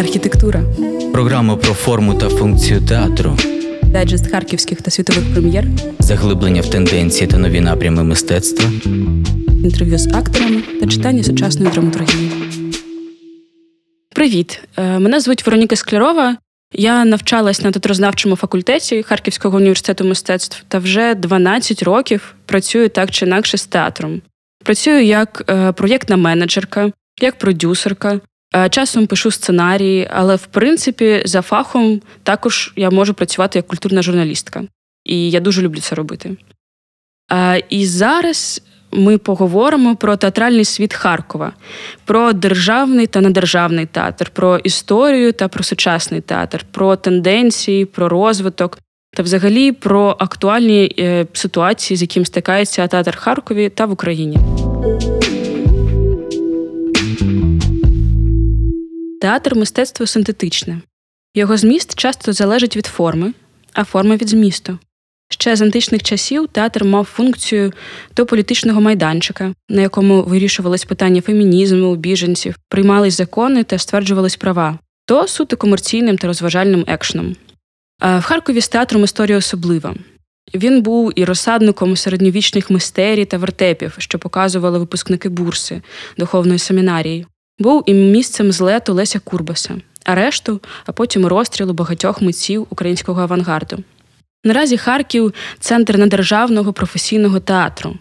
архітектура, Програма про форму та функцію театру, дайджест харківських та світових прем'єр, заглиблення в тенденції та нові напрями мистецтва. інтерв'ю з акторами та читання сучасної драматургії. Привіт! Е, Мене звуть Вероніка Склярова. Я навчалась на театрознавчому факультеті Харківського університету мистецтв та вже 12 років працюю так чи інакше з театром. Працюю як е, проєктна менеджерка, як продюсерка. Е, Часом пишу сценарії, але в принципі за фахом також я можу працювати як культурна журналістка. І я дуже люблю це робити. Е, І зараз ми поговоримо про театральний світ Харкова, про державний та недержавний театр, про історію та про сучасний театр, про тенденції, про розвиток та взагалі про актуальні е, ситуації, з яким стикається театр Харкові та в Україні. Театр мистецтво синтетичне. Його зміст часто залежить від форми, а форма від змісту. Ще з античних часів театр мав функцію то політичного майданчика, на якому вирішувались питання фемінізму, біженців, приймались закони та стверджувались права, то суто комерційним та розважальним екшеном. В Харкові з театром історія особлива. Він був і розсадником середньовічних мистерій та вертепів, що показували випускники бурси духовної семінарії. Був і місцем злету Леся Курбаса, арешту, а потім розстрілу багатьох митців українського авангарду. Наразі Харків центр недержавного професійного театру.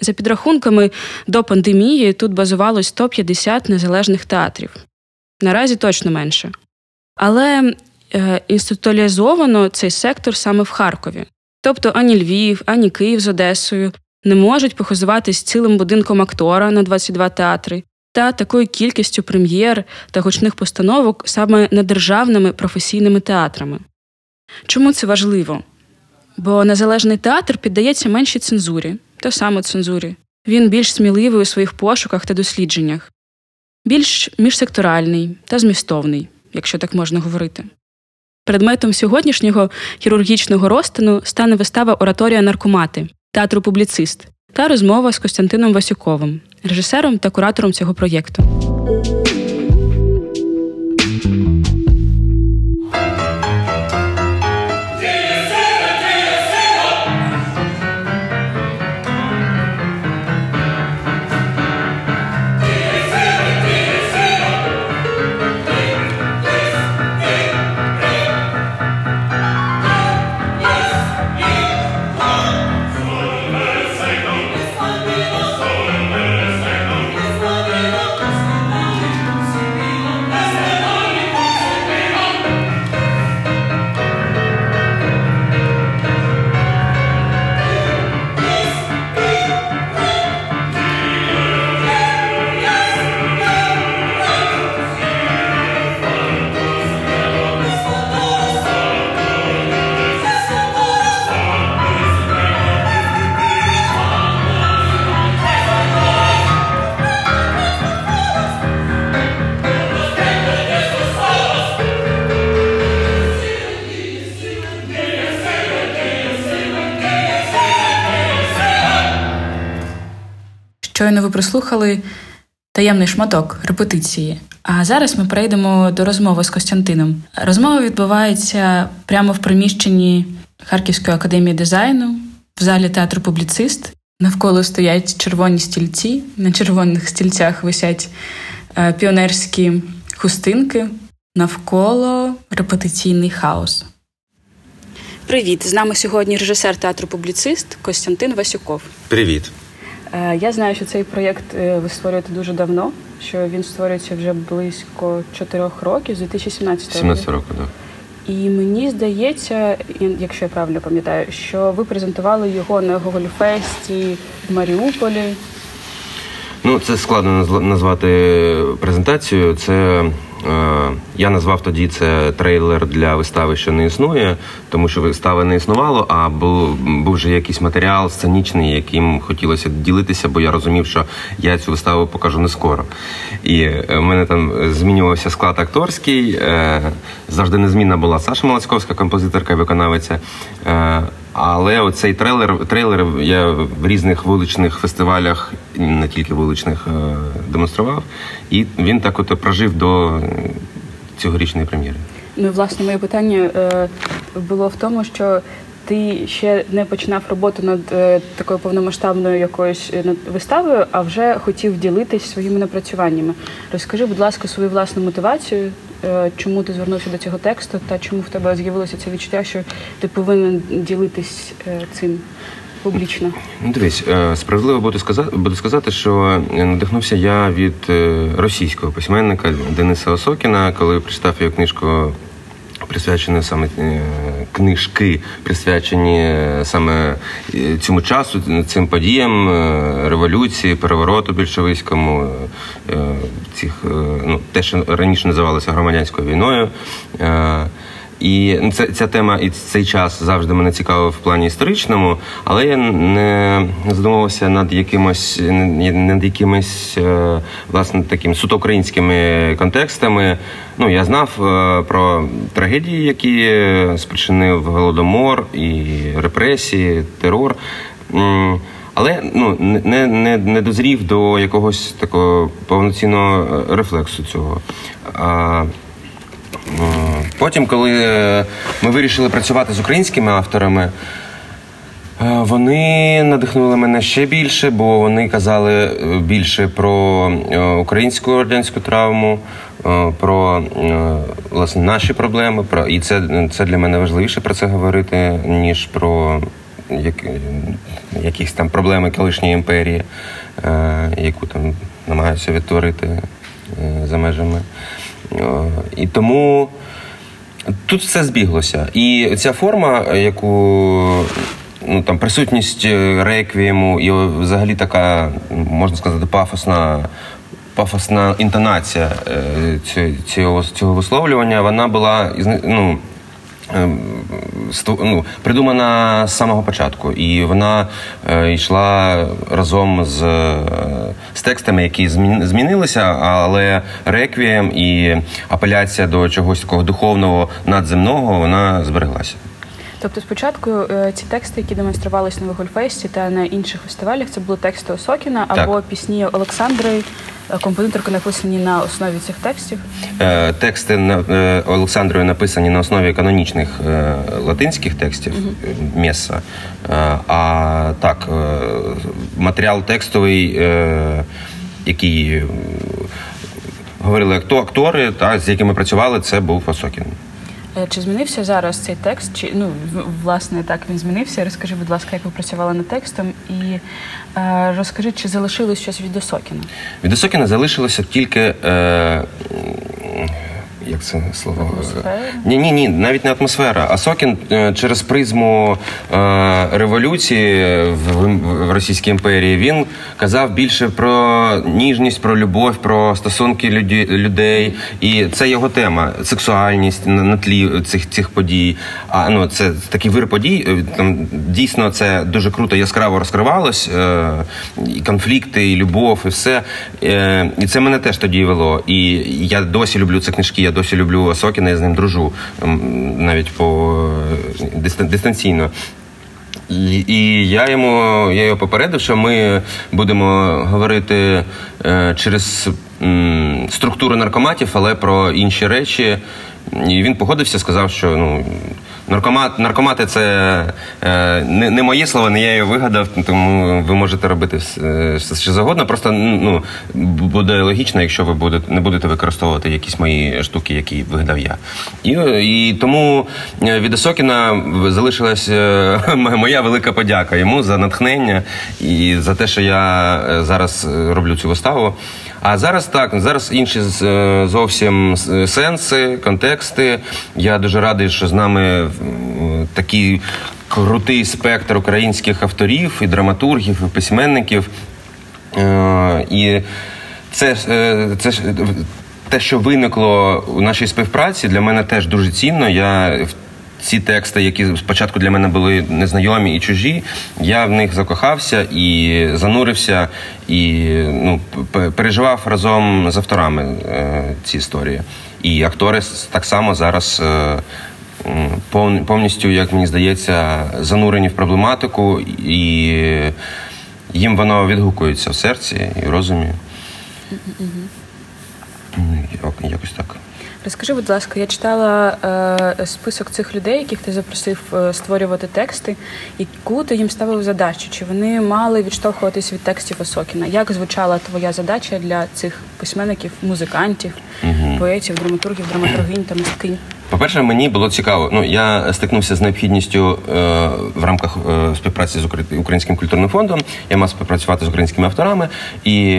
За підрахунками, до пандемії тут базувалось 150 незалежних театрів. Наразі точно менше. Але е, інституалізовано цей сектор саме в Харкові. Тобто ані Львів, ані Київ з Одесою не можуть похизуватись цілим будинком актора на 22 театри та такою кількістю прем'єр та гучних постановок саме недержавними професійними театрами. Чому це важливо? Бо незалежний театр піддається меншій цензурі та самоцензурі. Він більш сміливий у своїх пошуках та дослідженнях, більш міжсекторальний та змістовний, якщо так можна говорити. Предметом сьогоднішнього хірургічного розтину стане вистава Ораторія наркомати театру публіцист та розмова з Костянтином Васюковим, режисером та куратором цього проєкту. Прослухали таємний шматок репетиції. А зараз ми перейдемо до розмови з Костянтином. Розмова відбувається прямо в приміщенні Харківської академії дизайну, в залі театру Публіцист. Навколо стоять червоні стільці. На червоних стільцях висять е, піонерські хустинки. Навколо репетиційний хаос. Привіт! З нами сьогодні режисер театру Публіцист Костянтин Васюков. Привіт. Е, Я знаю, що цей проєкт е, ви створюєте дуже давно, що він створюється вже близько чотирьох років, з 2017 року. 17 років, так. І мені здається, якщо я правильно пам'ятаю, що ви презентували його на Гогольфесті в Маріуполі. Ну, це складно назвати презентацією. Це я назвав тоді це трейлер для вистави, що не існує, тому що вистави не існувало, а був, був вже якийсь матеріал сценічний, яким хотілося ділитися, бо я розумів, що я цю виставу покажу не скоро. І е, в мене там змінювався склад акторський. Е, завжди незмінна була Саша Молоцьковська, композиторка і виконавиця. Але оцей трейлер, трейлер я в різних вуличних фестивалях, не тільки вуличних, е, демонстрував. І він так от прожив до цьогорічної прем'єри. Ну, власне, моє питання е, було в тому, що ти ще не починав роботу над е, такою повномасштабною якоюсь над виставою, а вже хотів ділитись своїми напрацюваннями. Розкажи, будь ласка, свою власну мотивацію, чому ти звернувся до цього тексту, та чому в тебе з'явилося це відчуття, що ти повинен ділитись е, цим публічно. Ну, дивись, е, справедливо буду сказати, буду сказати, що е, надихнувся я від е, російського письменника Дениса Осокіна, коли прочитав його книжку. присвячену саме е, книжки, присвячені е, саме е, цьому часу, цим подіям е, революції, перевороту більшовицькому, е, е, цих е, ну те, що раніше називалося громадянською війною. І ну, це, ця тема і цей час завжди мене цікавив в плані історичному, але я не задумувався над якимось над якимись е, власне такими суто українськими контекстами. Ну я знав е, про трагедії, які спричинив голодомор і репресії, терор. Але ну не, не, не дозрів до якогось такого повноцінного рефлексу цього. Потім, коли е, ми вирішили працювати з українськими авторами, е, вони надихнули мене ще більше, бо вони казали е, більше про е, українську орденську травму, е, про е, власне наші проблеми. Про і це, це для мене важливіше про це говорити, ніж про як, якісь там проблеми колишньої імперії, е, яку там намагаються відтворити е, за межами. Е, І тому тут все збіглося. І ця форма, яку ну там присутність е, реквієму, і взагалі така, можна сказати, пафосна. Пафосна інтонація е, цього, цього, висловлювання, вона була ну, ну, придумана з самого початку, і вона е, йшла разом з, е, з текстами, які змінилися, але реквієм і апеляція до чогось такого духовного надземного вона збереглася. Тобто, спочатку е, ці тексти, які демонструвалися на Вигольфесті та на інших фестивалях, це були тексти Осокіна або Так. пісні Олександри, композиторки написані на основі цих текстів. Е, Тексти на- е, Олександрою написані на основі канонічних е, латинських текстів угу. Меса. Е, А так, е, матеріал текстовий, е, який е, говорили актори, та, з якими працювали, це був Осокін. Е, Чи змінився зараз цей текст? Чи ну власне так він змінився? Розкажи, будь ласка, як ви працювали над текстом, і е, розкажи, чи залишилось щось від Осокіна? Від Осокіна залишилося тільки. Е, як це слово? Атмосфера? Ні, ні, ні, навіть не атмосфера. А Сокін е, через призму е, революції в, Російській імперії він казав більше про ніжність, про любов, про стосунки людей. І це його тема сексуальність на, тлі цих цих подій. А ну це такий вир подій. е, Там дійсно це дуже круто, яскраво розкривалось. Е, і конфлікти, і любов, і все. Е, і це мене теж тоді вело. І я досі люблю ці книжки, я досі люблю Осокіна, я з ним дружу навіть по е, дистанційно. І, я йому я його попередив, що ми будемо говорити е, через структуру наркоматів, але про інші речі. І він погодився, сказав, що ну. Наркомат, наркомати це е, не, не моє слово, не я його вигадав, тому ви можете робити е, що завгодно. Просто ну, буде логічно, якщо ви будете, не будете використовувати якісь мої штуки, які вигадав я. І, і тому е, від Осокіна залишилась е, моя велика подяка йому за натхнення і за те, що я зараз роблю цю виставу. А зараз так, зараз інші е, зовсім сенси, контексти. Я дуже радий, що з нами такий крутий спектр українських авторів, і драматургів, і письменників. Е, І це, е, це е, те, що виникло у нашій співпраці, для мене теж дуже цінно. Я ці тексти, які спочатку для мене були незнайомі і чужі, я в них закохався і занурився, і ну, переживав разом з авторами е, ці історії. І актори так само зараз. е, повністю, як мені здається, занурені в проблематику, і їм воно відгукується в серці і в розумі. Як- Якось так. Розкажи, будь ласка, я читала е, список цих людей, яких ти запросив е, створювати тексти, яку ти їм ставив задачу? Чи вони мали відштовхуватись від текстів Осокіна? Як звучала твоя задача для цих письменників, музикантів, поетів, драматургів, драматургинь та мисткинь? По-перше, мені було цікаво. Ну я стикнувся з необхідністю е, в рамках е, співпраці з Українським культурним фондом. Я мав співпрацювати з українськими авторами, і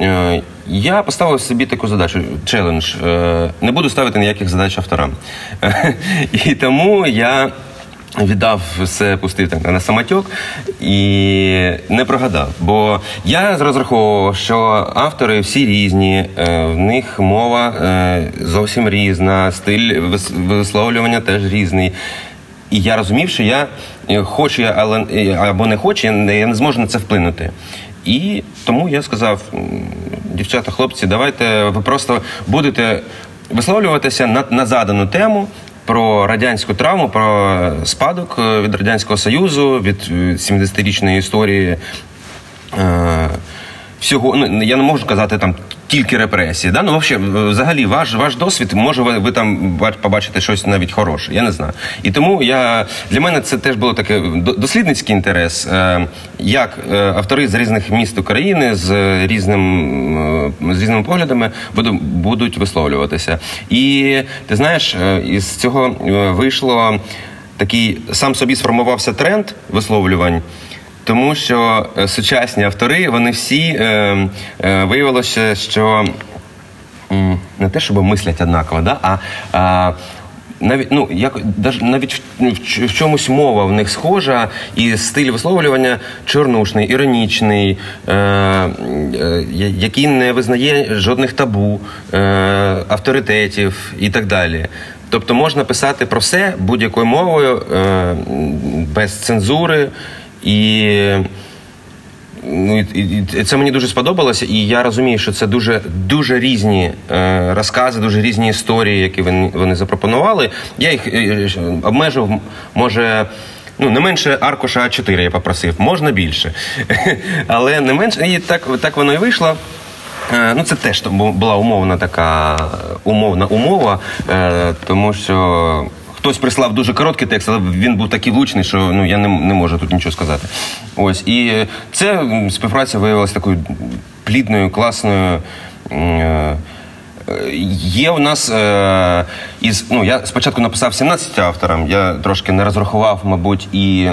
е, я поставив собі таку задачу челендж. Е, не буду ставити ніяких задач авторам. І тому я. Віддав все, пустив так на самотьок і не прогадав. Бо я розраховував, що автори всі різні, е, в них мова е, зовсім різна, стиль висловлювання теж різний. І я розумів, що я е, хочу але або не хочу, я не, я не зможу на це вплинути. І тому я сказав: дівчата, хлопці, давайте ви просто будете висловлюватися на, на задану тему. Про радянську травму, про спадок е, від радянського союзу, від е, 70-річної історії е, всього. Ну я не можу казати там тільки репресії. Да? Ну, взагалі, ваш ваш досвід, може, ви, ви там бач- побачите щось навіть хороше. Я не знаю. І тому я для мене це теж було таке дослідницький інтерес, е, як е, автори з різних міст України з різним е, з різними поглядами буду- будуть висловлюватися. І ти знаєш, із цього вийшло такий сам собі сформувався тренд висловлювань. Тому що е, сучасні автори, вони всі е, е, виявилося, що не те, щоб мислять однаково, да? а, а навіть ну як навіть в, в в чомусь мова в них схожа, і стиль висловлювання чорнушний, іронічний, е, е, який не визнає жодних табу, е, авторитетів і так далі. Тобто можна писати про все будь-якою мовою, е, без цензури. І Ну, і, і, це мені дуже сподобалося, і я розумію, що це дуже дуже різні е, розкази, дуже різні історії, які вони, вони запропонували. Я їх е, обмежив, може. Ну, не менше аркуша А4 я попросив, можна більше. Але не менше. І так, так воно і вийшло. Е, Ну, це теж була умовна така умовна умова, е, тому що хтось прислав дуже короткий текст, але він був такий влучний, що ну я не, не можу тут нічого сказати. Ось і це співпраця виявилася такою плідною, класною. Е, Є у нас е, із ну я спочатку написав 17 авторам. Я трошки не розрахував, мабуть, і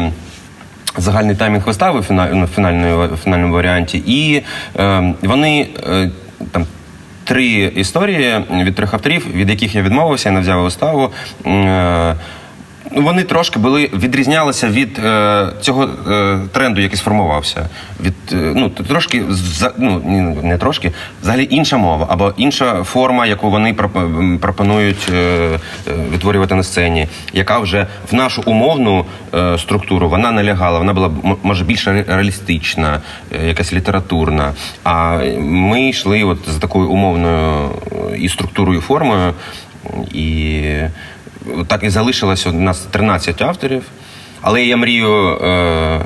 загальний таймінг вистави в ну, фінальної- фінальному варіанті. І е, вони е, там. Три історії від трьох авторів, від яких я відмовився, я не взяв виставу. Ну, вони трошки були відрізнялися від е, цього е, тренду, який сформувався. Від е, ну трошки за- ну, ні, не трошки, взагалі інша мова або інша форма, яку вони пропонують е, е, відтворювати на сцені, яка вже в нашу умовну е, структуру вона не лягала. Вона була може більш реалістична, якась літературна. А ми йшли от за такою умовною і структурою, формою. І так і залишилось у нас 13 авторів. Але я мрію е,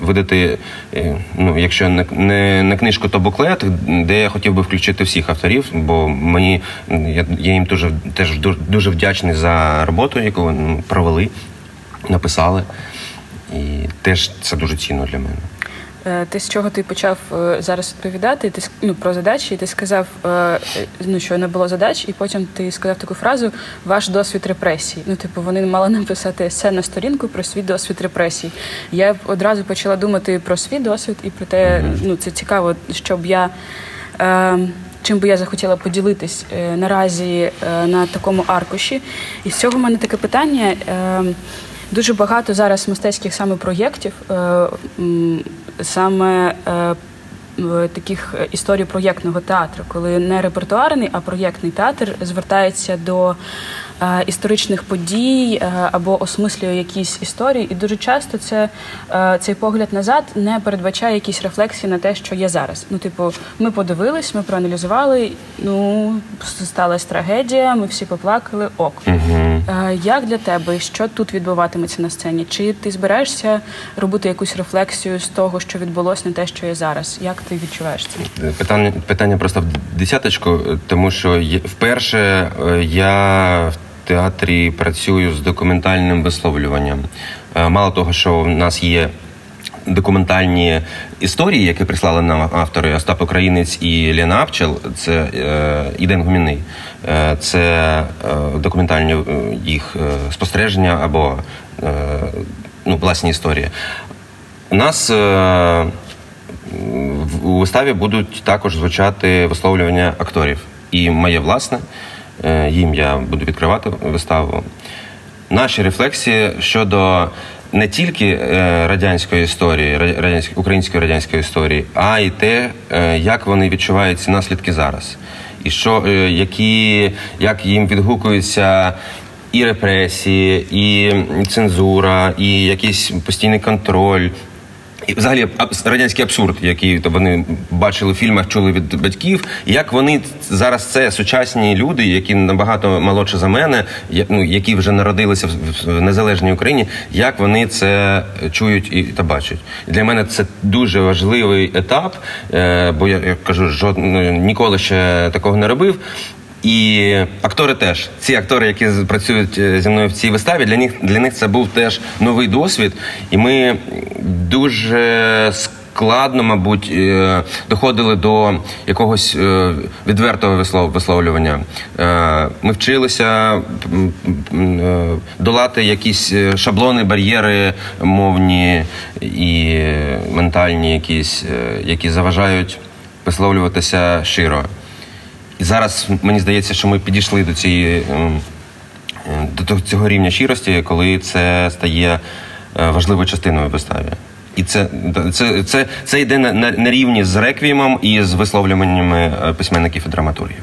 видати, е, ну, якщо не, не, не книжку, то буклет, де я хотів би включити всіх авторів, бо мені я, я їм дуже, теж дуже вдячний за роботу, яку вони провели, написали. І теж це дуже цінно для мене. Е, Ти з чого ти почав е, зараз відповідати? Ти ну, про задачі, і ти сказав, е, ну що не було задач, і потім ти сказав таку фразу Ваш досвід репресій. Ну, типу, вони мали написати есе на сторінку про свій досвід репресій. Я одразу почала думати про свій досвід і про те, ну це цікаво, щоб я. Е, Чим би я захотіла поділитись е, наразі е, на такому аркуші. І з цього в мене таке питання. Е, Дуже багато зараз мистецьких саме проєктів, е, саме е, таких е, історій проєктного театру, коли не репертуарний, а проєктний театр звертається до історичних подій е, або осмислює якісь історії. І дуже часто це, е, цей погляд назад не передбачає якісь рефлексії на те, що є зараз. Ну, типу, ми подивились, ми проаналізували. Ну, сталася трагедія, ми всі поплакали. Ок. Е, Як для тебе, що тут відбуватиметься на сцені? Чи ти збираєшся робити якусь рефлексію з того, що відбулося на те, що є зараз? Як ти відчуваєш це? Питання питання просто в десяточку, тому що вперше е, я театрі працюю з документальним висловлюванням. Е, мало того, що в нас є. Документальні історії, які прислали нам автори Остап Українець і Лена Апчел, це е, Іден Гуміний, е, це е, документальні їх спостереження або ну, власні історії. У нас у виставі будуть також звучати висловлювання акторів. І моє власне, їм я буду відкривати виставу. Наші рефлексії щодо не тільки е, радянської історії, радянської, української радянської історії, а й те, е, як вони відчувають ці наслідки зараз. І що, які, як їм відгукуються і репресії, і цензура, і якийсь постійний контроль, і взагалі радянський абсурд, який то вони бачили в фільмах, чули від батьків. Як вони зараз це сучасні люди, які набагато молодше за мене, ну які вже народилися в незалежній Україні, як вони це чують і та бачать? Для мене це дуже важливий етап, е, бо я, я кажу, жод ніколи ще такого не робив. І актори теж ці актори, які працюють е, зі мною в цій виставі, для них для них це був теж новий досвід, і ми дуже складно, мабуть, е, доходили до якогось е, відвертого висловлювання. Ми вчилися долати якісь шаблони, бар'єри мовні і ментальні, якісь, які заважають висловлюватися широ. І зараз мені здається, що ми підійшли до цієї ем, до цього рівня щирості, коли це стає е, важливою частиною вистави. І це це, це, це йде на, на, на рівні з реквіємом і з висловлюваннями е, письменників і драматургів.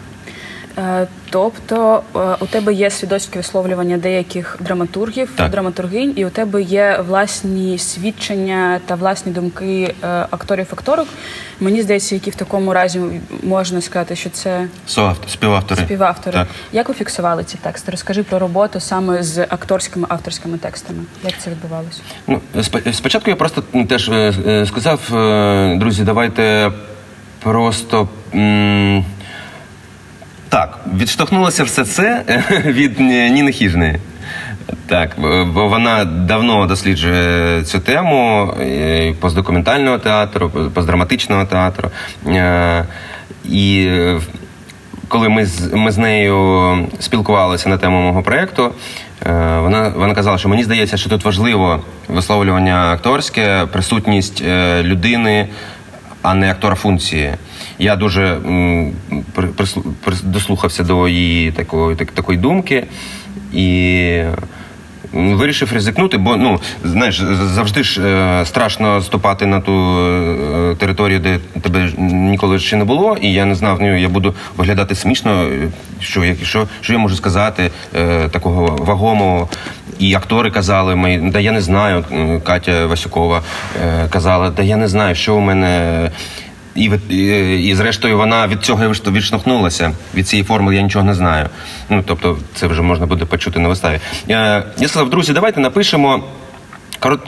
Е, тобто е, у тебе є свідоцьке висловлювання деяких драматургів, так. драматургинь, і у тебе є власні свідчення та власні думки е, акторів-акторок. Мені здається, які в такому разі можна сказати, що це Соавтор, співавтори. Співавтори. Так. Як ви фіксували ці тексти? Розкажи про роботу саме з акторськими авторськими текстами. Як це відбувалося? Ну спочатку я просто теж сказав, друзі, давайте просто. М- так, відштовхнулося все це від Ніни Хіжної. Так, бо вона давно досліджує цю тему постдокументального театру, постдраматичного театру. Е, і коли ми з ми з нею спілкувалися на тему мого проєкту, е, вона вона казала, що мені здається, що тут важливо висловлювання акторське, присутність е, людини, а не актора функції. Я дуже дослухався до її такої так, такої думки і вирішив ризикнути, бо ну знаєш, завжди ж е, страшно ступати на ту е, територію, де тебе ніколи ще не було, і я не знав, ну я буду виглядати смішно, що як, що, що я можу сказати е, такого вагомого. І актори казали, ми да я не знаю. Катя Васюкова казала, да я не знаю, що у мене. І, і, і зрештою, вона від цього відштовхнулася. Від цієї формули я нічого не знаю. Ну тобто, це вже можна буде почути на виставі. Я, я сказав, друзі, давайте напишемо.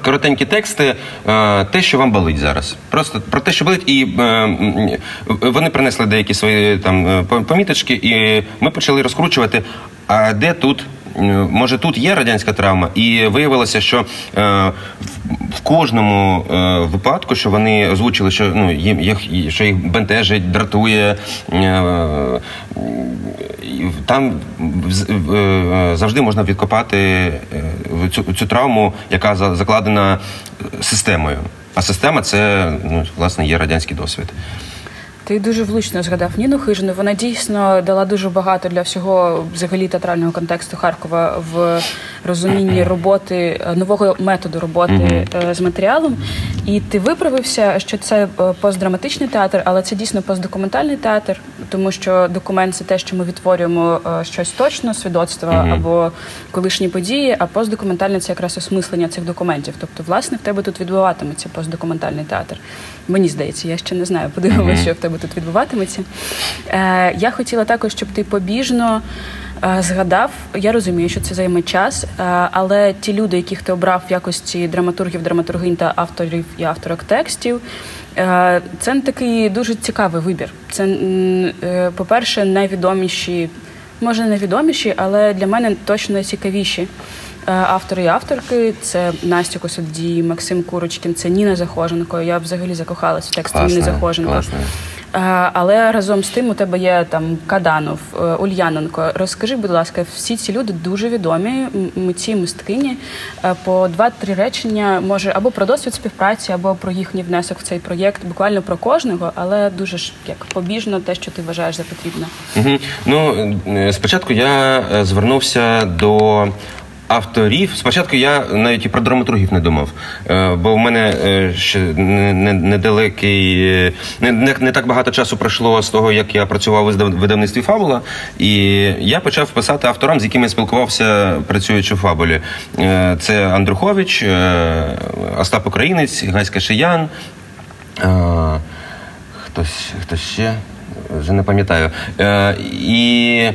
Коротенькі тексти, е, те, що вам болить зараз. Просто про те, що болить, і е, вони принесли деякі свої там е, поміточки, і ми почали розкручувати. А де тут може тут є радянська травма, і виявилося, що е, в кожному е, випадку, що вони озвучили, що ну їм їх що їх бентежить, дратує. Е, там завжди можна відкопати цю цю травму, яка закладена системою. А система це ну власне є радянський досвід. Ти дуже влучно згадав Ніну Хижину. Вона дійсно дала дуже багато для всього взагалі театрального контексту Харкова в розумінні роботи нового методу роботи mm-hmm. з матеріалом. І ти виправився, що це е, постдраматичний театр, але це дійсно постдокументальний театр, тому що документ це те, що ми відтворюємо е, щось точно, свідоцтво mm-hmm. або колишні події. А постдокументальний це якраз осмислення цих документів. Тобто, власне, в тебе тут відбуватиметься постдокументальний театр. Мені здається, я ще не знаю. Подивимося, mm-hmm. що в тебе тут відбуватиметься. Е, Я хотіла також, щоб ти побіжно. е, згадав, я розумію, що це займе час, е, але ті люди, яких ти обрав в якості драматургів, драматургинь та авторів і авторок текстів, е, це такий дуже цікавий вибір. Це, по-перше, найвідоміші, може найвідоміші, але для мене точно найцікавіші. Автори і авторки це Настя Косодій, Максим Курочкін, це Ніна Захоженко. Я взагалі закохалася в тексти Ніни Захоженко. Класно. Але разом з тим у тебе є там Каданов, е, Ульяненко. Розкажи, будь ласка, всі ці люди дуже відомі, митці, мисткині. Е, по два-три речення може або про досвід співпраці, або про їхній внесок в цей проєкт, буквально про кожного, але дуже ж як побіжно те, що ти вважаєш за потрібне. Угу. Ну е, спочатку я звернувся до авторів. Спочатку я навіть і про драматургів не думав, е, бо в мене е, ще недалекий, не, не, не так багато часу пройшло з того, як я працював у видавництві Фабула, і я почав писати авторам, з якими я спілкувався, працюючи в Фабулі. Е, це Андрухович, Остап Українець, Гаська Шиян. Хтось хтось ще вже не пам'ятаю. І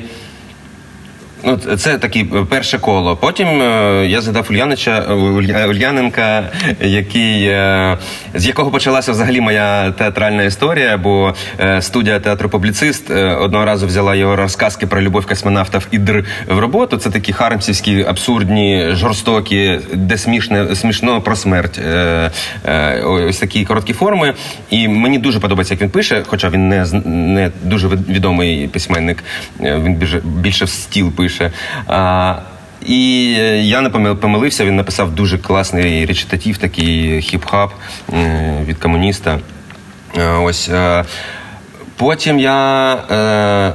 Ну, це таке перше коло. Потім е, я задав Ульянича Ульяненка, який е, з якого почалася взагалі моя театральна історія. Бо е, студія театру публіцист одного разу взяла його розказки про любов космонавтів і др в роботу. Це такі хармсівські, абсурдні, жорстокі, де смішне смішно про смерть. Ось такі короткі форми. І мені дуже подобається, як він пише, хоча він не не дуже відомий письменник. Він більше більше в стіл пише пише. А, І я не помилився, він написав дуже класний речитатив, такий хіп-хап від комуніста. Ось. Потім я.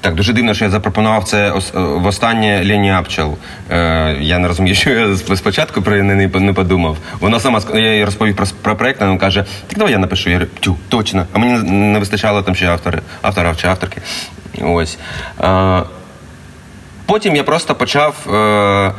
Е, так, дуже дивно, що я запропонував це в останнє Лені Апчел. Е, Я не розумію, що я спочатку про неї не подумав. Вона сама я їй розповів про про проект, вона каже: Так давай я напишу. Я говорю, тю, точно. А мені не вистачало там ще автори, автора чи авторки. Ось. Е, Потім я просто почав е,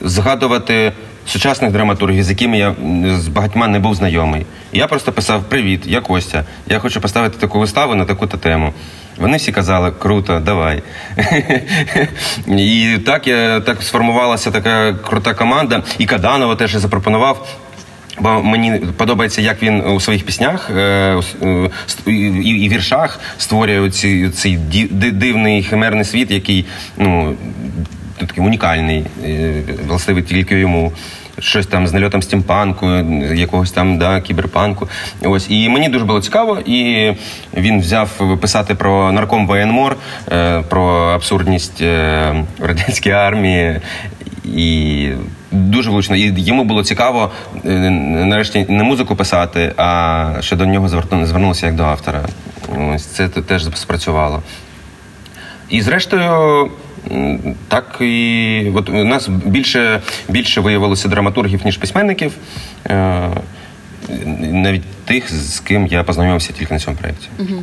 згадувати сучасних драматургів, з якими я з багатьма не був знайомий. Я просто писав: Привіт, я Костя. Я хочу поставити таку виставу на таку-то тему. Вони всі казали, круто, давай. І так я так сформувалася така крута команда. І Каданова теж запропонував. Бо мені подобається, як він у своїх піснях е, і, і віршах створює ці, цей дивний химерний світ, який ну такий унікальний, е, властивий тільки йому. Щось там з нальотом стімпанку, якогось там да, кіберпанку. Ось і мені дуже було цікаво, і він взяв писати про нарком воєнмор, е, про абсурдність радянської армії і дуже влучно. І йому було цікаво е, нарешті не музику писати, а що до нього звернулося як до автора. Ось це теж спрацювало. І зрештою. Так і от у нас більше більше виявилося драматургів, ніж письменників. Е, навіть тих, з ким я познайомився тільки на цьому проєкті. Угу.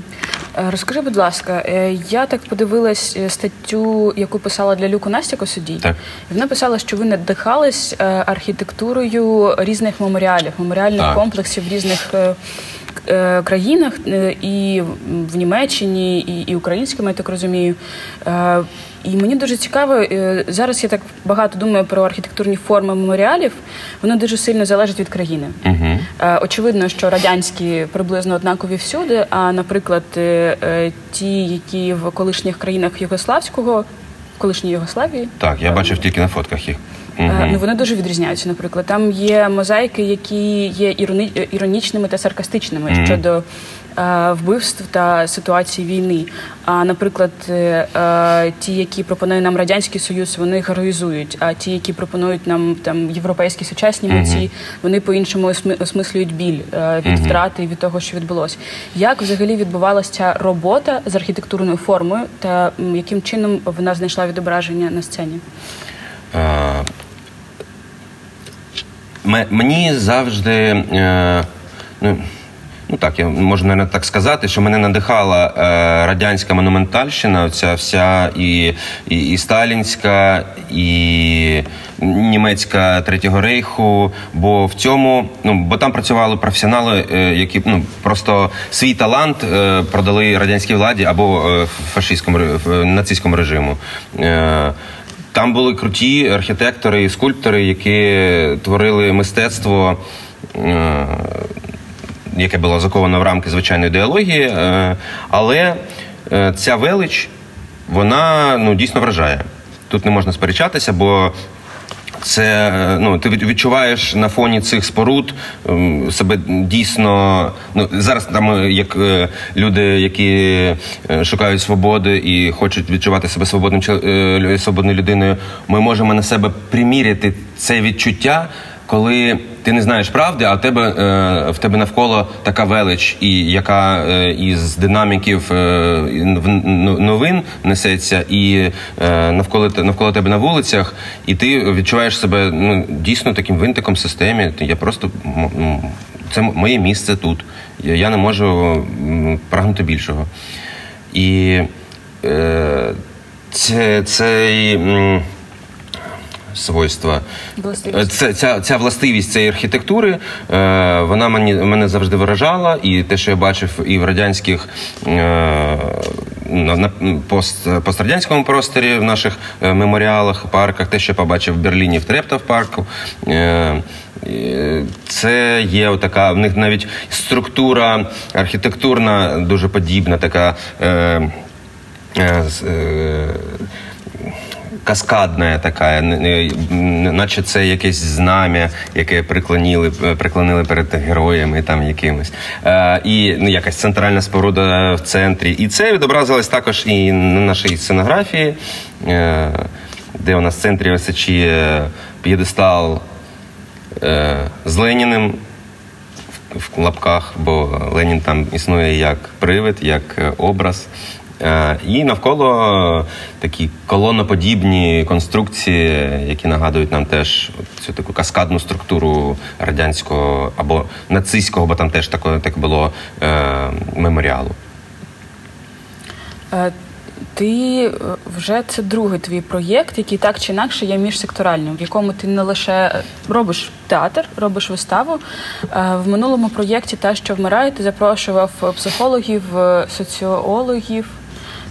Розкажи, будь ласка, е, я так подивилась статтю, яку писала для Люку Настя Косудій. Так. Вона писала, що ви надихались архітектурою різних меморіалів, меморіальних так. комплексів різних. Країнах і в Німеччині, і і українськими, я так розумію. І мені дуже цікаво, е, зараз я так багато думаю про архітектурні форми меморіалів. Воно дуже сильно залежить від країни. Угу. Очевидно, що радянські приблизно однакові всюди. А наприклад, е, ті, які в колишніх країнах Югославського, колишньої Югославії, так я бачив тільки на фотках їх. Угу. Ну вони дуже відрізняються. Наприклад, там є мозаїки, які є іронічними та саркастичними угу. щодо Е, вбивств та ситуації війни. А наприклад, е, ті, які пропонує нам радянський союз, вони героїзують. А ті, які пропонують нам там європейські сучасні митці, вони по іншому осмислюють біль від втрати і від того, що відбулося. Як взагалі відбувалася ця робота з архітектурною формою, та яким чином вона знайшла відображення на сцені? Мені завжди. ну, ну так, я можу навіть так сказати, що мене надихала е, радянська монументальщина, ця вся і, і, і сталінська, і німецька третього рейху. Бо в цьому, ну бо там працювали професіонали, е, які ну просто свій талант е, продали радянській владі або е, фашистському нацистському режиму. Е, там були круті архітектори і скульптори, які творили мистецтво. е, яке було заковано в рамки звичайної ідеології, е, але е, ця велич, вона ну, дійсно вражає. Тут не можна сперечатися, бо це ну ти від- відчуваєш на фоні цих споруд ем, себе дійсно. Ну зараз там е, як е, люди, які е, шукають свободи і хочуть відчувати себе свободним свободною людиною. Ми можемо на себе приміряти це відчуття. Коли ти не знаєш правди, а в тебе е, в тебе навколо така велич, і яка е, із динаміків е, ну, новин несеться, і навколо навколо тебе на вулицях, і ти відчуваєш себе ну дійсно таким винтиком системі. Я просто м, це моє місце тут. Я, не можу прагнути більшого. І це, цей. Свойства. Це, ця, ця властивість цієї архітектури, е, вона мені, мене завжди виражала, і те, що я бачив і в радянських е, на, пост, пострадянському просторі, в наших е, меморіалах, парках, те, що я побачив в Берліні в Трептов парку. Е, е, це є така, в них навіть структура архітектурна дуже подібна, така. Е, е, е, каскадна така, наче це якесь знам'я, яке приклонили, приклонили перед героями там якимось. Е, і ну, якась центральна споруда в центрі. І це відобразилось також і на нашій сценографії, е, де у нас в центрі височіє п'єдестал е, з Леніним в лапках, бо Ленін там існує як привид, як е, образ. Е, І навколо такі колоноподібні конструкції, які нагадують нам теж цю таку каскадну структуру радянського або нацистського, бо там теж таке, так було е, меморіалу. Е, Ти е, вже це другий твій проєкт, який так чи інакше є міжсекторальним, в якому ти не лише е, робиш театр, робиш виставу. Е, В минулому проєкті Та, що вмирає, ти запрошував психологів, е, соціологів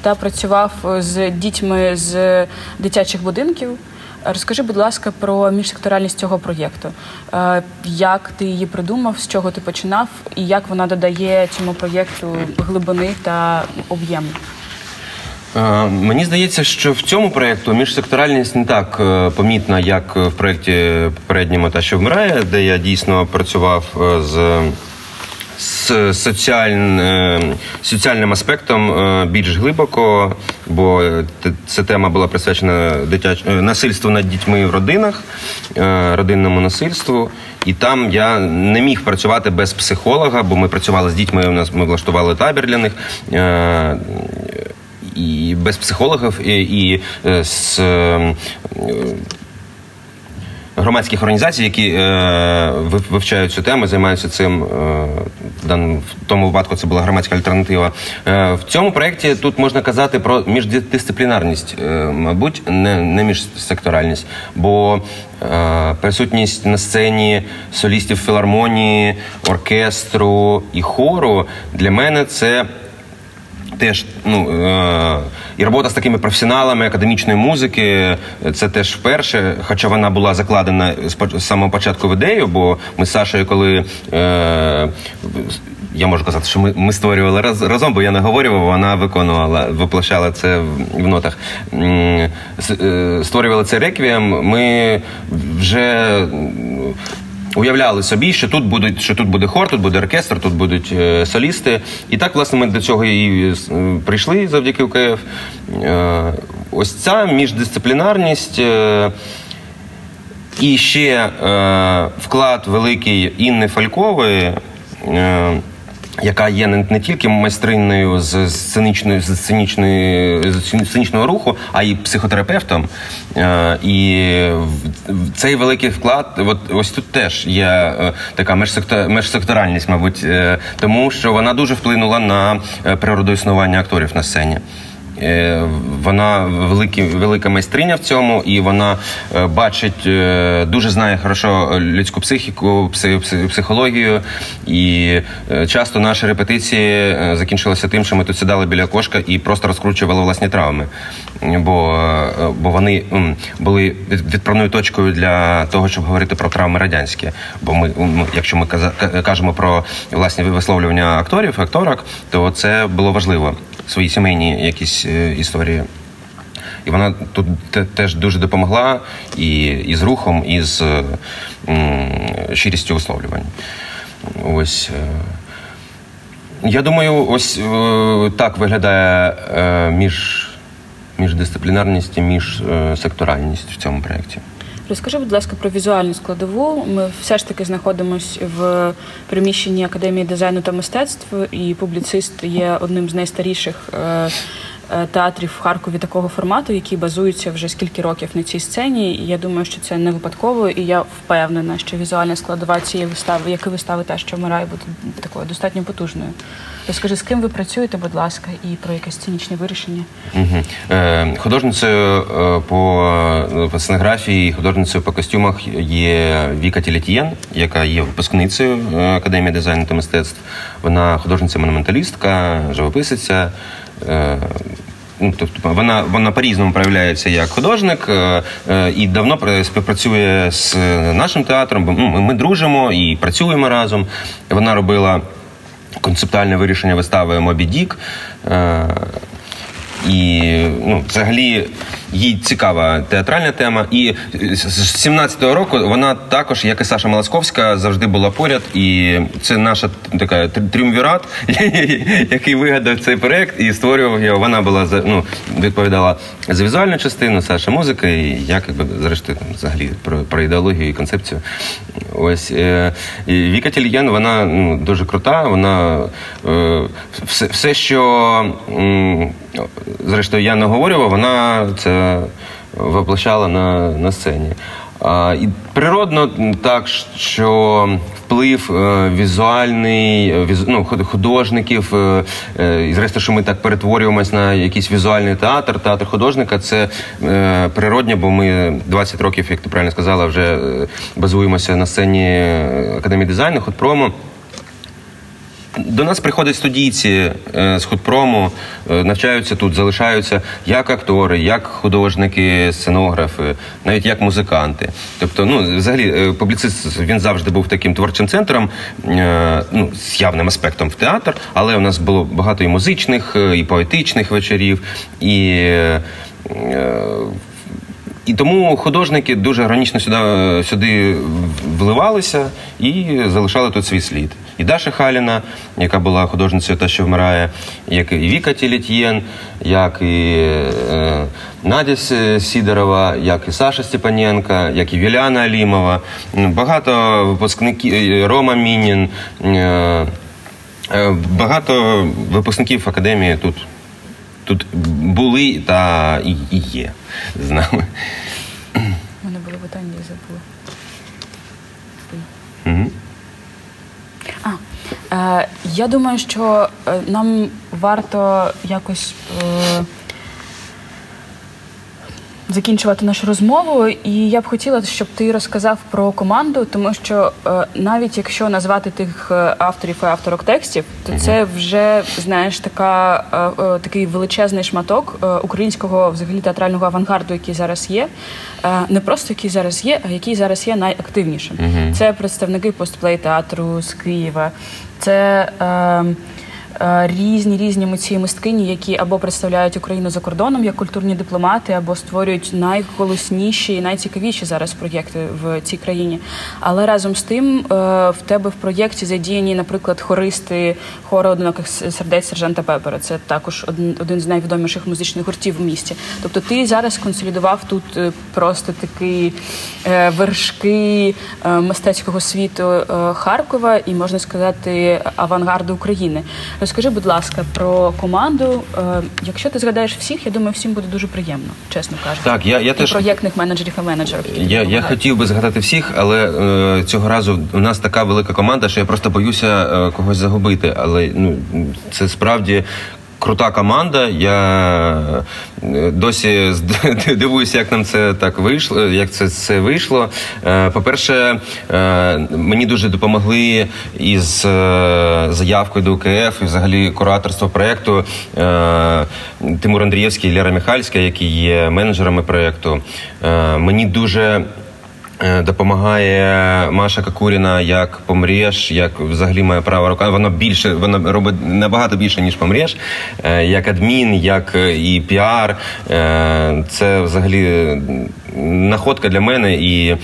та працював е, з дітьми з дитячих будинків. Розкажи, будь ласка, про міжсекторальність цього проєкту. Е, Як ти її придумав, з чого ти починав, і як вона додає цьому проєкту глибини та об'єму? Е, Мені здається, що в цьому проєкту міжсекторальність не так помітна, як в проєкті попередньому та що вмирає, де я дійсно працював з. З соціальним, е, соціальним аспектом е, більш глибоко, бо е, ця тема була присвячена дитяч... насильству над дітьми в родинах, родинному насильству. І там я не міг працювати без психолога, бо ми працювали з дітьми. У нас ми влаштували табір для них. І без психологів, і, і з громадських організацій, які е, вивчають цю тему, займаються цим. Е, в тому випадку це була громадська альтернатива. Е, в цьому проєкті тут можна казати про міждисциплінарність, е, мабуть, не, не міжсекторальність, бо е, присутність на сцені солістів філармонії, оркестру і хору для мене це теж ну е, і робота з такими професіоналами академічної музики. Це теж вперше, хоча вона була закладена з самого початку в ідею, бо ми з Сашею, коли е, я можу казати, що ми, ми створювали раз, разом, бо я наговорював, вона виконувала, воплощала це в, нотах. Е, Створювали цей реквієм. Ми вже. Уявляли собі, що тут будуть, що тут буде хор, тут буде оркестр, тут будуть е, солісти. І так, власне, ми до цього і е, прийшли завдяки УКФ. Е, ось ця міждисциплінарність. Е, і ще е, вклад великий Інни Фалькової. Е, яка є не, не тільки майстриною з сценічної з сценічної з сценічного руху, а й психотерапевтом. Е, І цей великий вклад, от ось тут теж є е, така межсектор- межсекторальність, мабуть, е, тому що вона дуже вплинула на природоіснування природу існування акторів на сцені. Е, Вона великі, велика майстриня в цьому, і вона е, бачить, е, дуже знає хорошо людську психіку, пси- пси- психологію. І часто наші репетиції закінчилися тим, що ми тут сідали біля кошка і просто розкручували власні травми. Бо, бо вони були відправною точкою для того, щоб говорити про травми радянські. Бо ми, якщо ми кажемо про власні висловлювання акторів, акторок, то це було важливо свої сімейні якісь історії. І вона тут теж дуже допомогла і, і з рухом, і з е, щирістю висловлювань. Ось. е, Я думаю, ось е, так виглядає е, між, міждисциплінарність і міжсекторальність в цьому проєкті. Розкажи, будь ласка, про візуальну складову. Ми все ж таки знаходимося в приміщенні Академії дизайну та мистецтв, і публіцист є одним з найстаріших е, е, театрів в Харкові такого формату, який базується вже скільки років на цій сцені. І я думаю, що це не випадково, і я впевнена, що візуальна складова цієї вистави, як і вистави та, що вмирає, буде такою достатньо потужною. Розкажи, з ким ви працюєте, будь ласка, і про якесь сценічне вирішення. Е, художницею е, по, е, сценографії, художницею по костюмах є Віка Тілетієн, яка є випускницею е, Академії дизайну та мистецтв. Вона художниця-монументалістка, живописиця. Е, Ну, тобто вона, вона по-різному проявляється як художник е, е, і давно співпрацює з нашим театром. бо, Ну, ми, ми дружимо і працюємо разом. Вона робила концептуальне вирішення вистави Мобі Дік. Е, і ну, взагалі їй цікава театральна тема. І з з 17-го року вона також, як і Саша Маласковська, завжди була поряд. І це наша така тріумвірат, який вигадав цей проект і створював його. Вона була ну, відповідала за візуальну частину, Саша музика, і я якби зрештою взагалі про, про ідеологію і концепцію. Ось е, Віка Тільєн, вона ну, дуже крута. Вона е, все, все, що зрештою я наговорював, вона це воплощала на, на сцені. І природно так, що вплив е, візуальний, е, ну, художників, е, і зрештою, що ми так перетворюємось на якийсь візуальний театр, театр художника, це е, природньо, бо ми 20 років, як ти правильно сказала, вже базуємося на сцені Академії дизайну, худпрому. До нас приходять студійці е, з худпрому, е, навчаються тут, залишаються як актори, як художники, сценографи, навіть як музиканти. Тобто, ну взагалі, е, публіцист він завжди був таким творчим центром, ну з явним аспектом в театр, але у нас було багато і музичних, і поетичних вечорів, і. І тому художники дуже органічно сюди, сюди вливалися і залишали тут свій слід. І Даша Халіна, яка була художницею та, що вмирає, як і Віка Тілітєн, як і е, Надя Сідорова, як і Саша Степаненка, як і Віляна Алімова. Багато випускників е, Рома Мінін. е, е, Багато випускників академії тут тут були та і є з нами. У мене було питання, я забула. Мгм. А, е, я думаю, що е, нам варто якось е, закінчувати нашу розмову, і я б хотіла, щоб ти розказав про команду, тому що е, навіть якщо назвати тих е, авторів і авторок текстів, то це вже знаєш така е, е, такий величезний шматок е, українського взагалі театрального авангарду, який зараз є. Е, не просто який зараз є, а який зараз є найактивнішим. Це представники постплей театру з Києва. Це е, е, різні різні митці і мисткині, які або представляють Україну за кордоном як культурні дипломати, або створюють найголосніші і найцікавіші зараз проєкти в цій країні. Але разом з тим е, в тебе в проєкті задіяні, наприклад, хористи хору одиноких сердець сержанта Пепера. Це також один, з найвідоміших музичних гуртів в місті. Тобто, ти зараз консолідував тут е, просто такі е, вершки е, мистецького світу е, Харкова і можна сказати авангарду України. Розкажи, будь ласка, про команду. Е, Якщо ти згадаєш всіх, я думаю, всім буде дуже приємно, чесно кажучи. Так, я- я І теж- проєктних менеджерів і менеджерів. Я, я хотів би згадати всіх, але е, цього разу у нас така велика команда, що я просто боюся е, когось загубити. Але ну це справді. Крута команда. Я е, досі дивуюся, як нам це так вийшло. Як це, це вийшло. Е, По-перше, е, мені дуже допомогли із заявкою до УКФ і взагалі кураторство проєкту Тимур Андрієвський і Лера Міхальська, які є менеджерами проєкту. Мені дуже Допомагає Маша Какуріна як помрєш, як взагалі моя права рука. Вона більше, вона робить набагато більше, ніж помрєш. Е, Як адмін, як е, і піар. Е, Це взагалі находка для мене і е,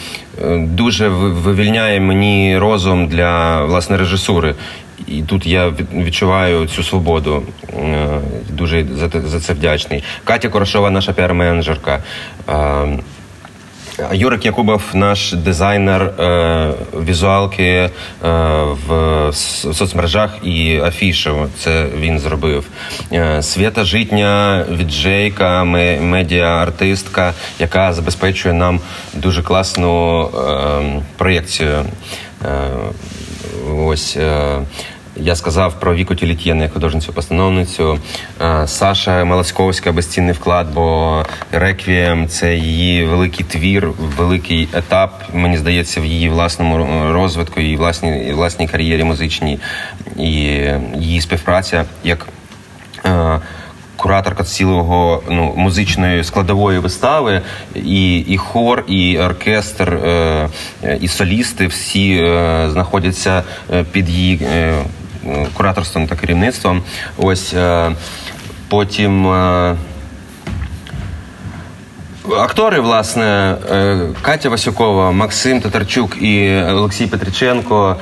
дуже вивільняє мені розум для власне режисури. І тут я відчуваю цю свободу. Е, Дуже за це вдячний. Катя Корошова, наша піар-менеджерка. Юрик Якубов, наш дизайнер е, візуалки е, в соцмережах і афішу. Це він зробив. Е, Свята Житня, віджейка, ме- медіа-артистка, яка забезпечує нам дуже класну е, проєкцію. Е, ось. Е, я сказав про Віку Тілітєн, як художницю-постановницю. Е, Саша Малацьковська безцінний вклад, бо Реквієм це її великий твір, великий етап. Мені здається, в її власному розвитку, її власній власній кар'єрі музичній і її співпраця як. е, Кураторка цілого ну музичної складової вистави, і, і хор, і оркестр, е, і солісти всі знаходяться під її кураторством та керівництвом. Ось е, потім. Е, Актори, власне, е, Катя Васюкова, Максим Татарчук і Олексій Петриченко.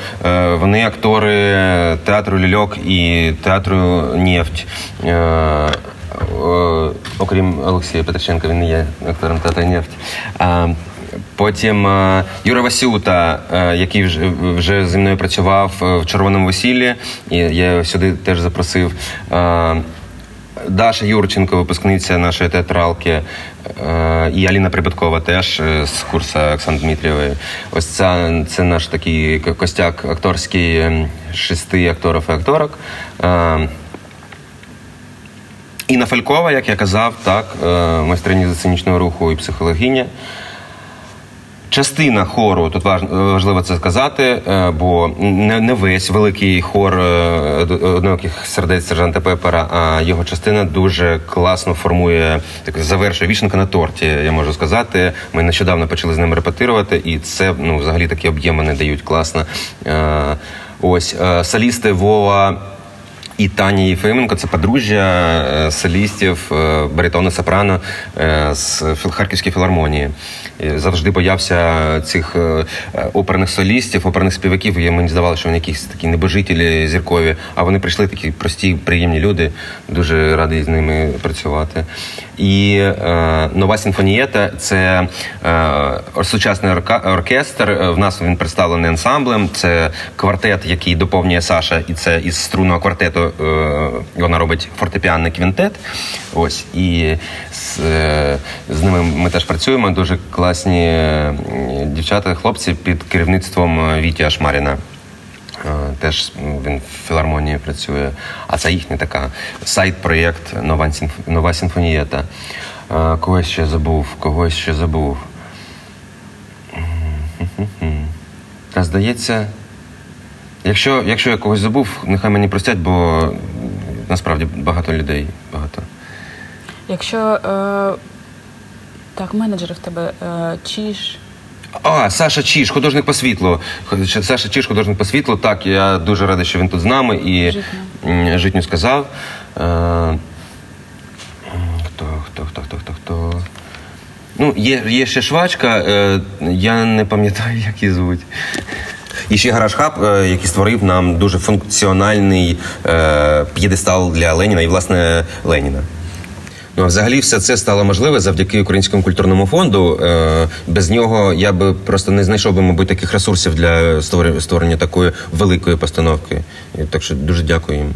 Вони актори театру Лільок і театру Нефть. Окрім Олексія Петриченка, він не є актором театру Нефть. Потім е, Юра Васюта, е, який вже, вже зі мною працював е, в червоному весіллі, і я сюди теж запросив. Даша Юрченко, випускниця нашої театралки, і Аліна Прибуткова теж з курсу Оксани Дмитрієвої. Ось це, це наш такий костяк акторський ем, шести акторів і акторок. Інна Фалькова, як я казав, так, майстриня сценічного руху і психологиня. Частина хору, тут важ- важливо це сказати, е, бо не, весь великий хор е, одиноких сердець сержанта Пепера, а його частина дуже класно формує, так завершує вішенка на торті, я можу сказати. Ми нещодавно почали з ним репетирувати, і це ну, взагалі такі об'єми не дають класно. Е, Ось солісти Вова. І Таня Єфименко це подружжя е, солістів е, баритону сопрано е, з Харківської філармонії. Завжди боявся цих оперних солістів, оперних співаків. І мені здавалося, що вони якісь такі небожителі зіркові. А вони прийшли такі прості, приємні люди. Дуже радий з ними працювати. І е, нова симфонієта це е, сучасний оркестр. В нас він представлений ансамблем. Це квартет, який доповнює Саша, і це із струнного квартету вона робить фортепіанний квінтет. Ось і з, е, з ними ми теж працюємо. Дуже класні е, дівчата, хлопці під керівництвом е, Віті Ашмаріна. Е, Теж він в філармонії працює, а це їхня така сайт-проєкт Нова, симф... Нова симфонієта. Е, Когось ще забув, когось ще забув. Та здається, якщо, якщо я когось забув, нехай мені простять, бо насправді багато людей. Багато. Якщо е, так, менеджери в тебе е, Чіш, А, Саша Чіш, художник по світлу. Саша Чіш, художник по світлу. Так, я дуже радий, що він тут з нами і м, житню сказав. Е, Хто, хто, хто, хто, хто, хто. Ну, є, є ще швачка, е, я не пам'ятаю, як її звуть. І ще гараж хаб, е, який створив нам дуже функціональний е, п'єдестал для Леніна і, власне, Леніна. Ну, а взагалі, все це стало можливе завдяки Українському культурному фонду. Е, без нього я би просто не знайшов би, мабуть, таких ресурсів для створення, створення такої великої постановки. Так що дуже дякую їм.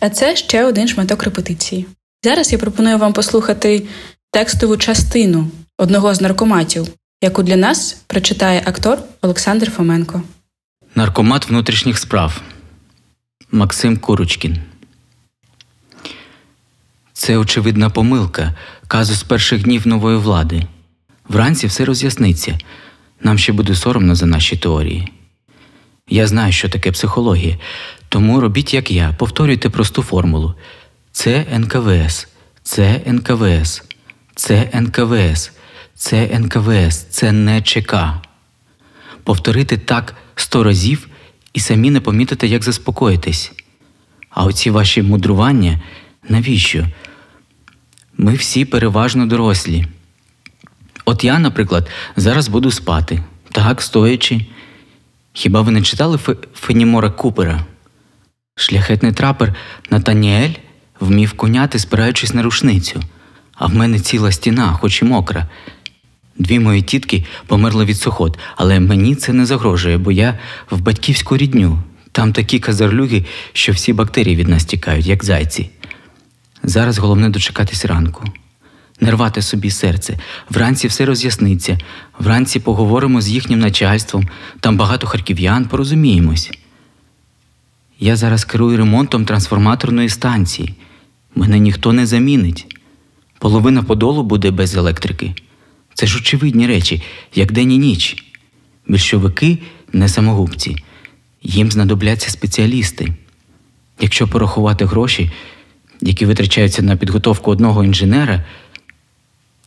А це ще один шматок репетиції. Зараз я пропоную вам послухати текстову частину одного з наркоматів, яку для нас прочитає актор Олександр Фоменко. Наркомат внутрішніх справ Максим Курочкін. Це очевидна помилка, казус перших днів нової влади. Вранці все роз'ясниться. Нам ще буде соромно за наші теорії. Я знаю, що таке психологія, тому робіть як я, повторюйте просту формулу. Це НКВС, це НКВС, це НКВС, це НКВС, це не ЧК. Повторити так сто разів і самі не помітите, як заспокоїтесь. А оці ваші мудрування навіщо? Ми всі переважно дорослі. От я, наприклад, зараз буду спати, так, стоячи. Хіба ви не читали Фе- Фенімора Купера? Шляхетний трапер Натаніель вмів коняти, спираючись на рушницю, а в мене ціла стіна, хоч і мокра. Дві мої тітки померли від сухот, але мені це не загрожує, бо я в батьківську рідню. Там такі казарлюги, що всі бактерії від нас тікають, як зайці. Зараз головне дочекатись ранку. Не рвати собі серце. Вранці все роз'ясниться. Вранці поговоримо з їхнім начальством. Там багато харків'ян, порозуміємось. Я зараз керую ремонтом трансформаторної станції. Мене ніхто не замінить. Половина подолу буде без електрики. Це ж очевидні речі, як день і ніч. Більшовики не самогубці. Їм знадобляться спеціалісти. Якщо порахувати гроші, які витрачаються на підготовку одного інженера,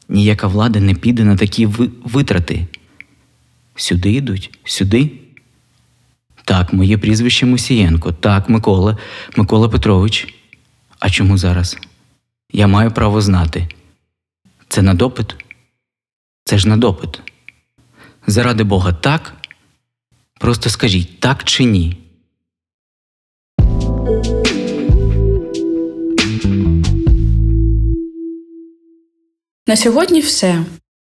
ніяка влада не піде на такі витрати. Сюди йдуть, сюди. Так, моє прізвище Мусієнко. Так, Микола, Микола Петрович. А чому зараз? Я маю право знати. Це на допит? Це ж на допит. Заради Бога, так? Просто скажіть, так чи ні? На сьогодні все.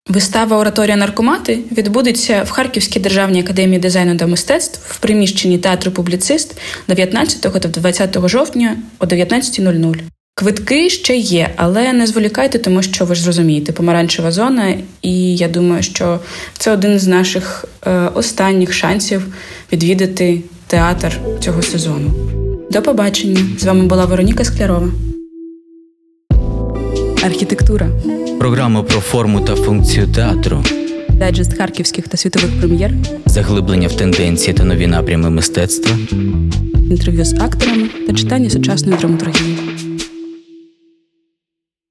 Вистава Ораторія наркомати відбудеться в Харківській державній академії дизайну та мистецтв в приміщенні театру Публіцист 19 та 20 жовтня о 19.00. Квитки ще є, але не зволікайте, тому що ви ж зрозумієте, помаранчева зона, і я думаю, що це один з наших е, останніх шансів відвідати театр цього сезону. До побачення! З вами була Вероніка Склярова. Архітектура. Програма про форму та функцію театру, Дайджест харківських та світових прем'єр, заглиблення в тенденції та нові напрями мистецтва. інтерв'ю з акторами та читання сучасної драматургії.